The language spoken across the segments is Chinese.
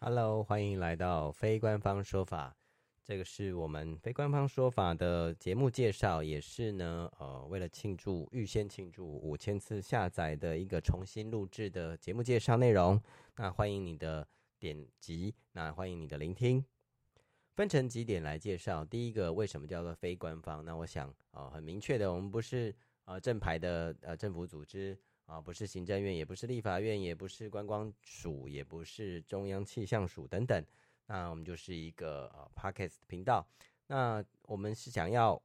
Hello，欢迎来到非官方说法。这个是我们非官方说法的节目介绍，也是呢，呃，为了庆祝预先庆祝五千次下载的一个重新录制的节目介绍内容。那欢迎你的点击，那欢迎你的聆听。分成几点来介绍。第一个，为什么叫做非官方？那我想，呃，很明确的，我们不是呃正牌的呃政府组织。啊，不是行政院，也不是立法院，也不是观光署，也不是中央气象署等等。那我们就是一个呃 p o c k e t 频道。那我们是想要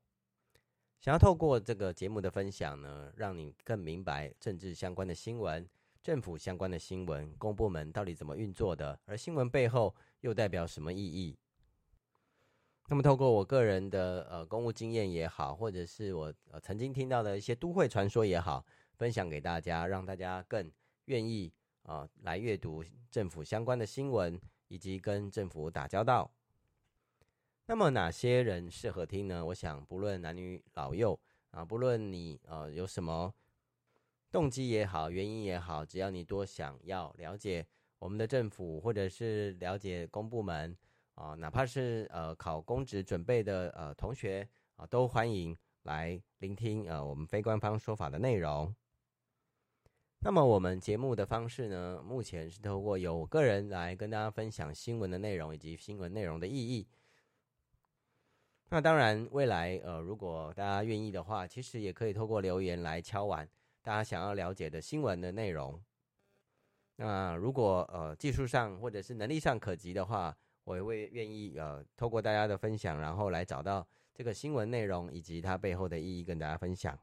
想要透过这个节目的分享呢，让你更明白政治相关的新闻、政府相关的新闻、公部门到底怎么运作的，而新闻背后又代表什么意义？那么，透过我个人的呃公务经验也好，或者是我呃曾经听到的一些都会传说也好。分享给大家，让大家更愿意啊、来阅读政府相关的新闻，以及跟政府打交道。那么哪些人适合听呢？我想不论男女老幼啊，不论你呃有什么动机也好，原因也好，只要你多想要了解我们的政府，或者是了解公部门啊，哪怕是呃考公职准备的呃同学啊，都欢迎来聆听呃我们非官方说法的内容。那么我们节目的方式呢，目前是透过由个人来跟大家分享新闻的内容以及新闻内容的意义。那当然，未来呃，如果大家愿意的话，其实也可以透过留言来敲完大家想要了解的新闻的内容。那如果呃技术上或者是能力上可及的话，我也会愿意呃透过大家的分享，然后来找到这个新闻内容以及它背后的意义跟大家分享。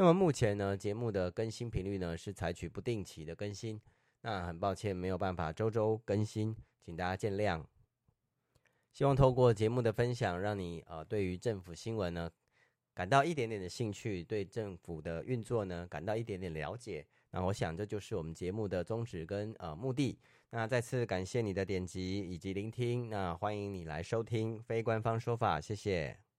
那么目前呢，节目的更新频率呢是采取不定期的更新，那很抱歉没有办法周周更新，请大家见谅。希望透过节目的分享，让你呃对于政府新闻呢感到一点点的兴趣，对政府的运作呢感到一点点了解。那我想这就是我们节目的宗旨跟呃目的。那再次感谢你的点击以及聆听，那欢迎你来收听非官方说法，谢谢。